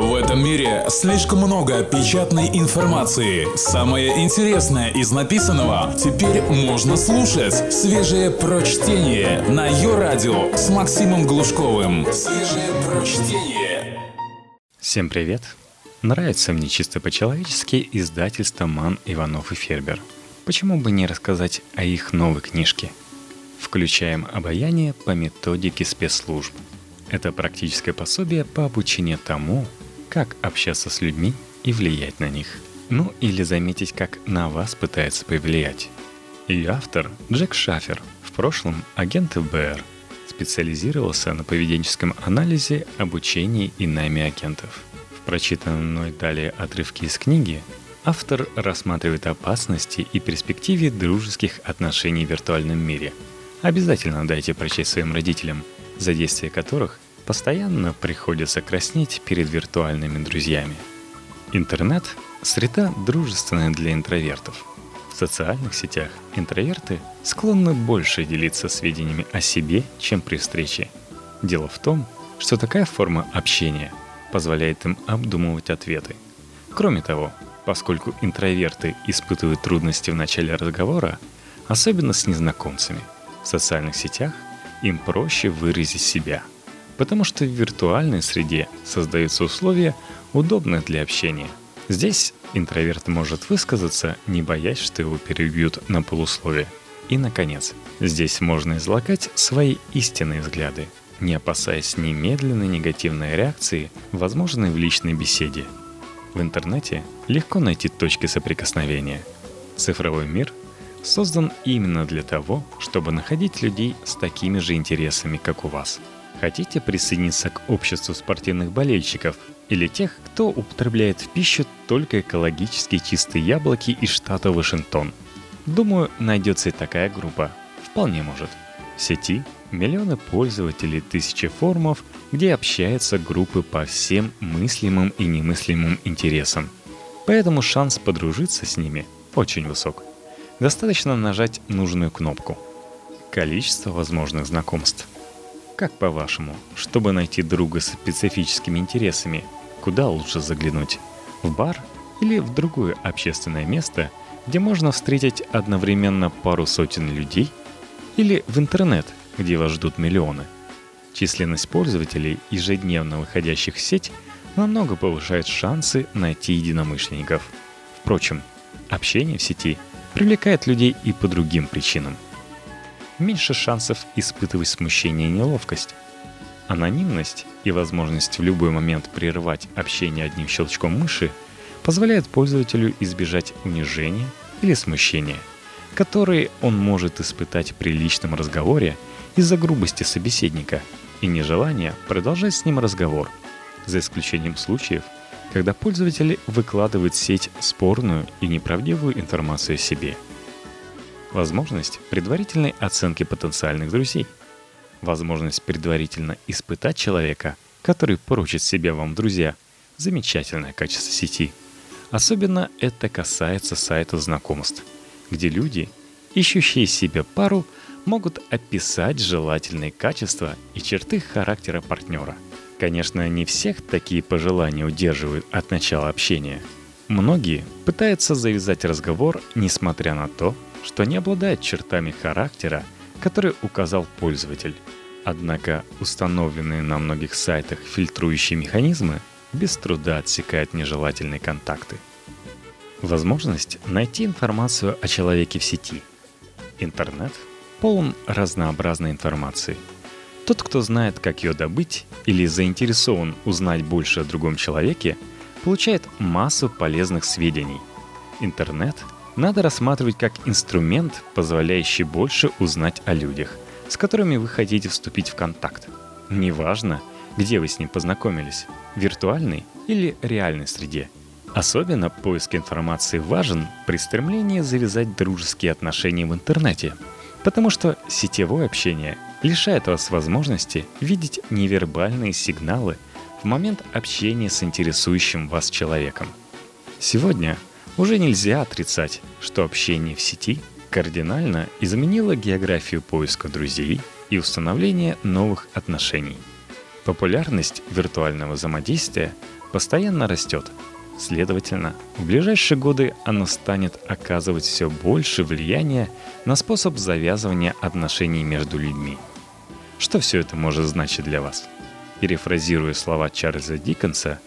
В этом мире слишком много печатной информации. Самое интересное из написанного теперь можно слушать. Свежее прочтение на ее радио с Максимом Глушковым. Свежее прочтение. Всем привет! Нравится мне чисто по-человечески издательство «Ман, Иванов и Фербер». Почему бы не рассказать о их новой книжке? Включаем обаяние по методике спецслужб. Это практическое пособие по обучению тому, как общаться с людьми и влиять на них. Ну или заметить, как на вас пытается повлиять. И автор Джек Шафер, в прошлом агент ФБР, специализировался на поведенческом анализе, обучении и найме агентов. В прочитанном мной далее отрывке из книги автор рассматривает опасности и перспективы дружеских отношений в виртуальном мире. Обязательно дайте прочесть своим родителям, за действие которых – постоянно приходится краснеть перед виртуальными друзьями. Интернет – среда дружественная для интровертов. В социальных сетях интроверты склонны больше делиться сведениями о себе, чем при встрече. Дело в том, что такая форма общения позволяет им обдумывать ответы. Кроме того, поскольку интроверты испытывают трудности в начале разговора, особенно с незнакомцами, в социальных сетях им проще выразить себя – потому что в виртуальной среде создаются условия, удобные для общения. Здесь интроверт может высказаться, не боясь, что его перебьют на полусловие. И, наконец, здесь можно излагать свои истинные взгляды, не опасаясь немедленной негативной реакции, возможной в личной беседе. В интернете легко найти точки соприкосновения. Цифровой мир создан именно для того, чтобы находить людей с такими же интересами, как у вас – Хотите присоединиться к обществу спортивных болельщиков или тех, кто употребляет в пищу только экологически чистые яблоки из штата Вашингтон? Думаю, найдется и такая группа. Вполне может. В сети миллионы пользователей, тысячи форумов, где общаются группы по всем мыслимым и немыслимым интересам. Поэтому шанс подружиться с ними очень высок. Достаточно нажать нужную кнопку. Количество возможных знакомств – как по-вашему, чтобы найти друга с специфическими интересами, куда лучше заглянуть? В бар или в другое общественное место, где можно встретить одновременно пару сотен людей? Или в интернет, где вас ждут миллионы? Численность пользователей, ежедневно выходящих в сеть, намного повышает шансы найти единомышленников. Впрочем, общение в сети привлекает людей и по другим причинам – меньше шансов испытывать смущение и неловкость. Анонимность и возможность в любой момент прервать общение одним щелчком мыши позволяет пользователю избежать унижения или смущения, которые он может испытать при личном разговоре из-за грубости собеседника и нежелания продолжать с ним разговор, за исключением случаев, когда пользователь выкладывает в сеть спорную и неправдивую информацию о себе – Возможность предварительной оценки потенциальных друзей. Возможность предварительно испытать человека, который поручит себе вам друзья. Замечательное качество сети. Особенно это касается сайтов знакомств, где люди, ищущие себе пару, могут описать желательные качества и черты характера партнера. Конечно, не всех такие пожелания удерживают от начала общения. Многие пытаются завязать разговор, несмотря на то, что не обладает чертами характера, которые указал пользователь. Однако установленные на многих сайтах фильтрующие механизмы без труда отсекают нежелательные контакты. Возможность найти информацию о человеке в сети. Интернет полон разнообразной информации. Тот, кто знает, как ее добыть или заинтересован узнать больше о другом человеке, получает массу полезных сведений. Интернет надо рассматривать как инструмент, позволяющий больше узнать о людях, с которыми вы хотите вступить в контакт. Неважно, где вы с ним познакомились, в виртуальной или реальной среде. Особенно поиск информации важен при стремлении завязать дружеские отношения в интернете, потому что сетевое общение лишает вас возможности видеть невербальные сигналы в момент общения с интересующим вас человеком. Сегодня уже нельзя отрицать, что общение в сети кардинально изменило географию поиска друзей и установления новых отношений. Популярность виртуального взаимодействия постоянно растет. Следовательно, в ближайшие годы оно станет оказывать все больше влияния на способ завязывания отношений между людьми. Что все это может значить для вас? Перефразируя слова Чарльза Диккенса,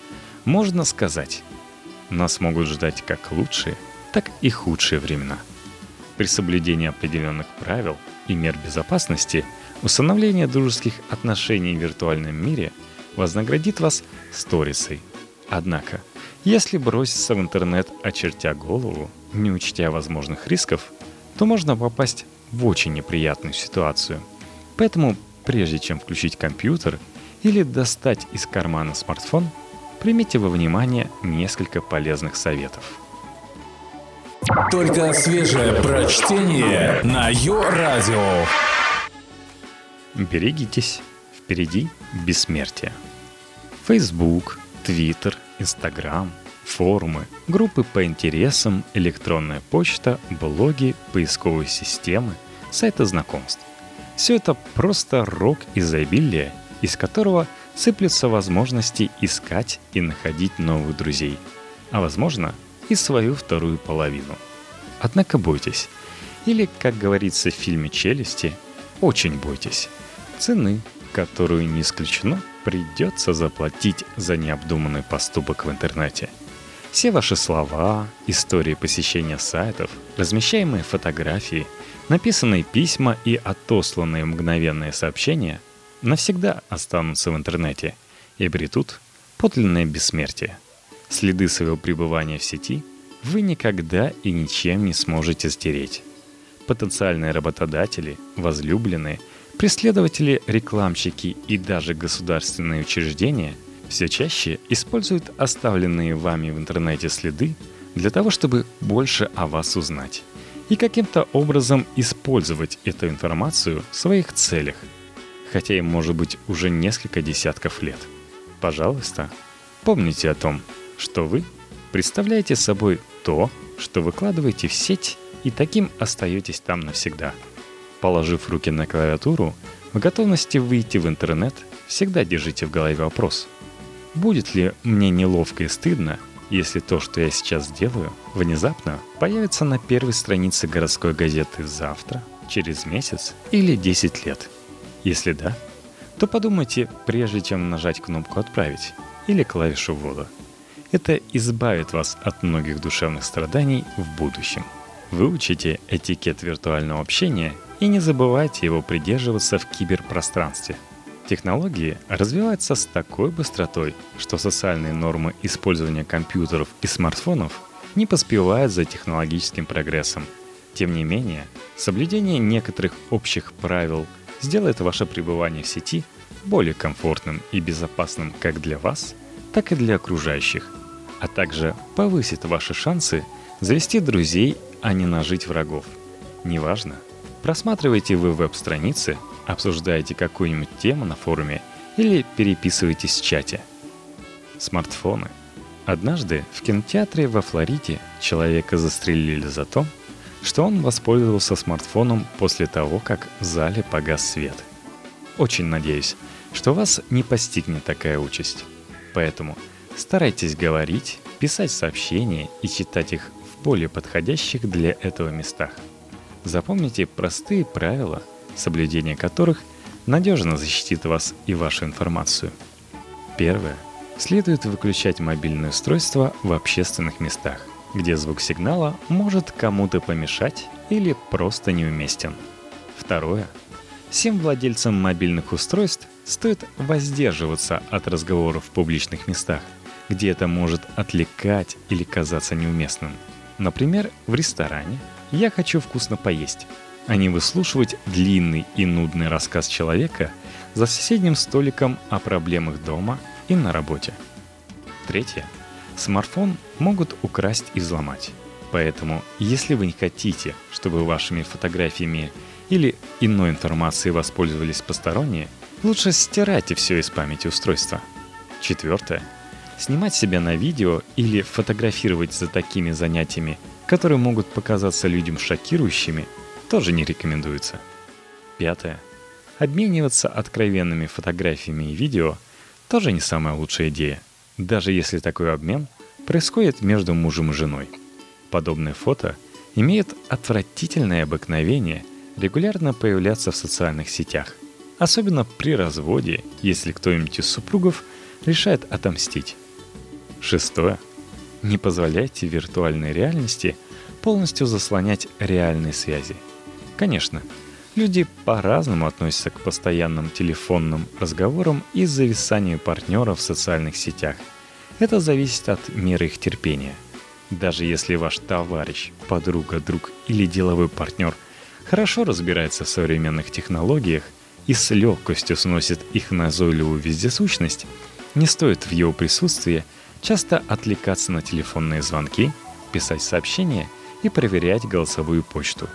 можно сказать, нас могут ждать как лучшие, так и худшие времена. При соблюдении определенных правил и мер безопасности установление дружеских отношений в виртуальном мире вознаградит вас сторисой. Однако, если броситься в интернет, очертя голову, не учтя возможных рисков, то можно попасть в очень неприятную ситуацию. Поэтому, прежде чем включить компьютер или достать из кармана смартфон, примите во внимание несколько полезных советов. Только свежее прочтение на Йо-Радио. Берегитесь, впереди бессмертие. Facebook, Twitter, Instagram, форумы, группы по интересам, электронная почта, блоги, поисковые системы, сайты знакомств. Все это просто рок изобилия, из которого сыплются возможности искать и находить новых друзей, а возможно и свою вторую половину. Однако бойтесь, или, как говорится в фильме «Челюсти», очень бойтесь цены, которую не исключено придется заплатить за необдуманный поступок в интернете. Все ваши слова, истории посещения сайтов, размещаемые фотографии, написанные письма и отосланные мгновенные сообщения навсегда останутся в интернете и обретут подлинное бессмертие. Следы своего пребывания в сети вы никогда и ничем не сможете стереть. Потенциальные работодатели, возлюбленные – Преследователи, рекламщики и даже государственные учреждения все чаще используют оставленные вами в интернете следы для того, чтобы больше о вас узнать и каким-то образом использовать эту информацию в своих целях, хотя им может быть уже несколько десятков лет. Пожалуйста, помните о том, что вы представляете собой то, что выкладываете в сеть и таким остаетесь там навсегда – Положив руки на клавиатуру, в готовности выйти в интернет, всегда держите в голове вопрос. Будет ли мне неловко и стыдно, если то, что я сейчас делаю, внезапно появится на первой странице городской газеты завтра, через месяц или 10 лет? Если да, то подумайте, прежде чем нажать кнопку «Отправить» или клавишу «Ввода». Это избавит вас от многих душевных страданий в будущем. Выучите этикет виртуального общения и не забывайте его придерживаться в киберпространстве. Технологии развиваются с такой быстротой, что социальные нормы использования компьютеров и смартфонов не поспевают за технологическим прогрессом. Тем не менее, соблюдение некоторых общих правил сделает ваше пребывание в сети более комфортным и безопасным как для вас, так и для окружающих, а также повысит ваши шансы завести друзей, а не нажить врагов. Неважно, Просматриваете вы веб-страницы, обсуждаете какую-нибудь тему на форуме или переписываетесь в чате. Смартфоны. Однажды в кинотеатре во Флориде человека застрелили за то, что он воспользовался смартфоном после того, как в зале погас свет. Очень надеюсь, что вас не постигнет такая участь. Поэтому старайтесь говорить, писать сообщения и читать их в более подходящих для этого местах – Запомните простые правила, соблюдение которых надежно защитит вас и вашу информацию. Первое. Следует выключать мобильное устройство в общественных местах, где звук сигнала может кому-то помешать или просто неуместен. Второе. Всем владельцам мобильных устройств стоит воздерживаться от разговоров в публичных местах, где это может отвлекать или казаться неуместным. Например, в ресторане – я хочу вкусно поесть, а не выслушивать длинный и нудный рассказ человека за соседним столиком о проблемах дома и на работе. Третье. Смартфон могут украсть и взломать. Поэтому, если вы не хотите, чтобы вашими фотографиями или иной информацией воспользовались посторонние, лучше стирайте все из памяти устройства. Четвертое. Снимать себя на видео или фотографировать за такими занятиями которые могут показаться людям шокирующими, тоже не рекомендуется. Пятое. Обмениваться откровенными фотографиями и видео тоже не самая лучшая идея, даже если такой обмен происходит между мужем и женой. Подобные фото имеют отвратительное обыкновение регулярно появляться в социальных сетях, особенно при разводе, если кто-нибудь из супругов решает отомстить. Шестое. Не позволяйте виртуальной реальности полностью заслонять реальные связи. Конечно, люди по-разному относятся к постоянным телефонным разговорам и зависанию партнеров в социальных сетях. Это зависит от меры их терпения. Даже если ваш товарищ, подруга, друг или деловой партнер хорошо разбирается в современных технологиях и с легкостью сносит их назойливую вездесущность, не стоит в его присутствии часто отвлекаться на телефонные звонки, писать сообщения и проверять голосовую почту.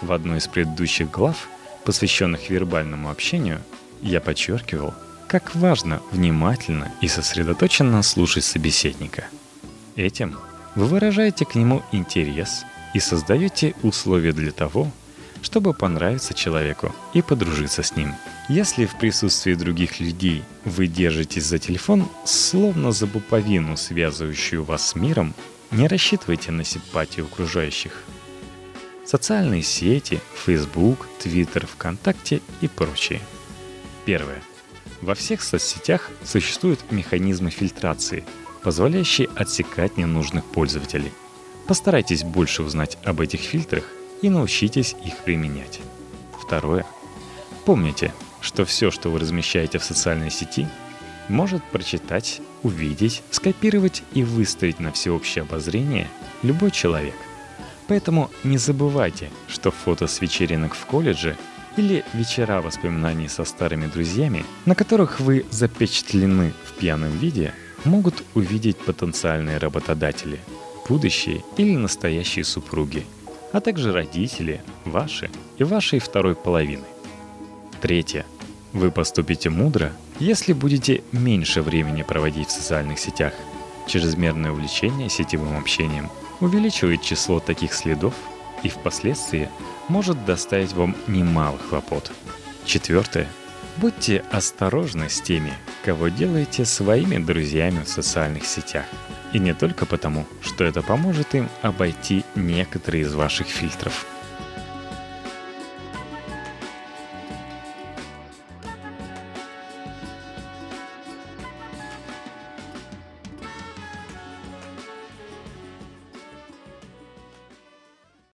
В одной из предыдущих глав, посвященных вербальному общению, я подчеркивал, как важно внимательно и сосредоточенно слушать собеседника. Этим вы выражаете к нему интерес и создаете условия для того, чтобы понравиться человеку и подружиться с ним. Если в присутствии других людей вы держитесь за телефон, словно за буповину, связывающую вас с миром, не рассчитывайте на симпатию окружающих. Социальные сети, Facebook, Twitter, ВКонтакте и прочие. Первое. Во всех соцсетях существуют механизмы фильтрации, позволяющие отсекать ненужных пользователей. Постарайтесь больше узнать об этих фильтрах и научитесь их применять. Второе. Помните, что все, что вы размещаете в социальной сети, может прочитать, увидеть, скопировать и выставить на всеобщее обозрение любой человек. Поэтому не забывайте, что фото с вечеринок в колледже или вечера воспоминаний со старыми друзьями, на которых вы запечатлены в пьяном виде, могут увидеть потенциальные работодатели, будущие или настоящие супруги – а также родители, ваши и вашей второй половины. Третье. Вы поступите мудро, если будете меньше времени проводить в социальных сетях. Чрезмерное увлечение сетевым общением увеличивает число таких следов и впоследствии может доставить вам немало хлопот. Четвертое. Будьте осторожны с теми, кого делаете своими друзьями в социальных сетях – и не только потому, что это поможет им обойти некоторые из ваших фильтров –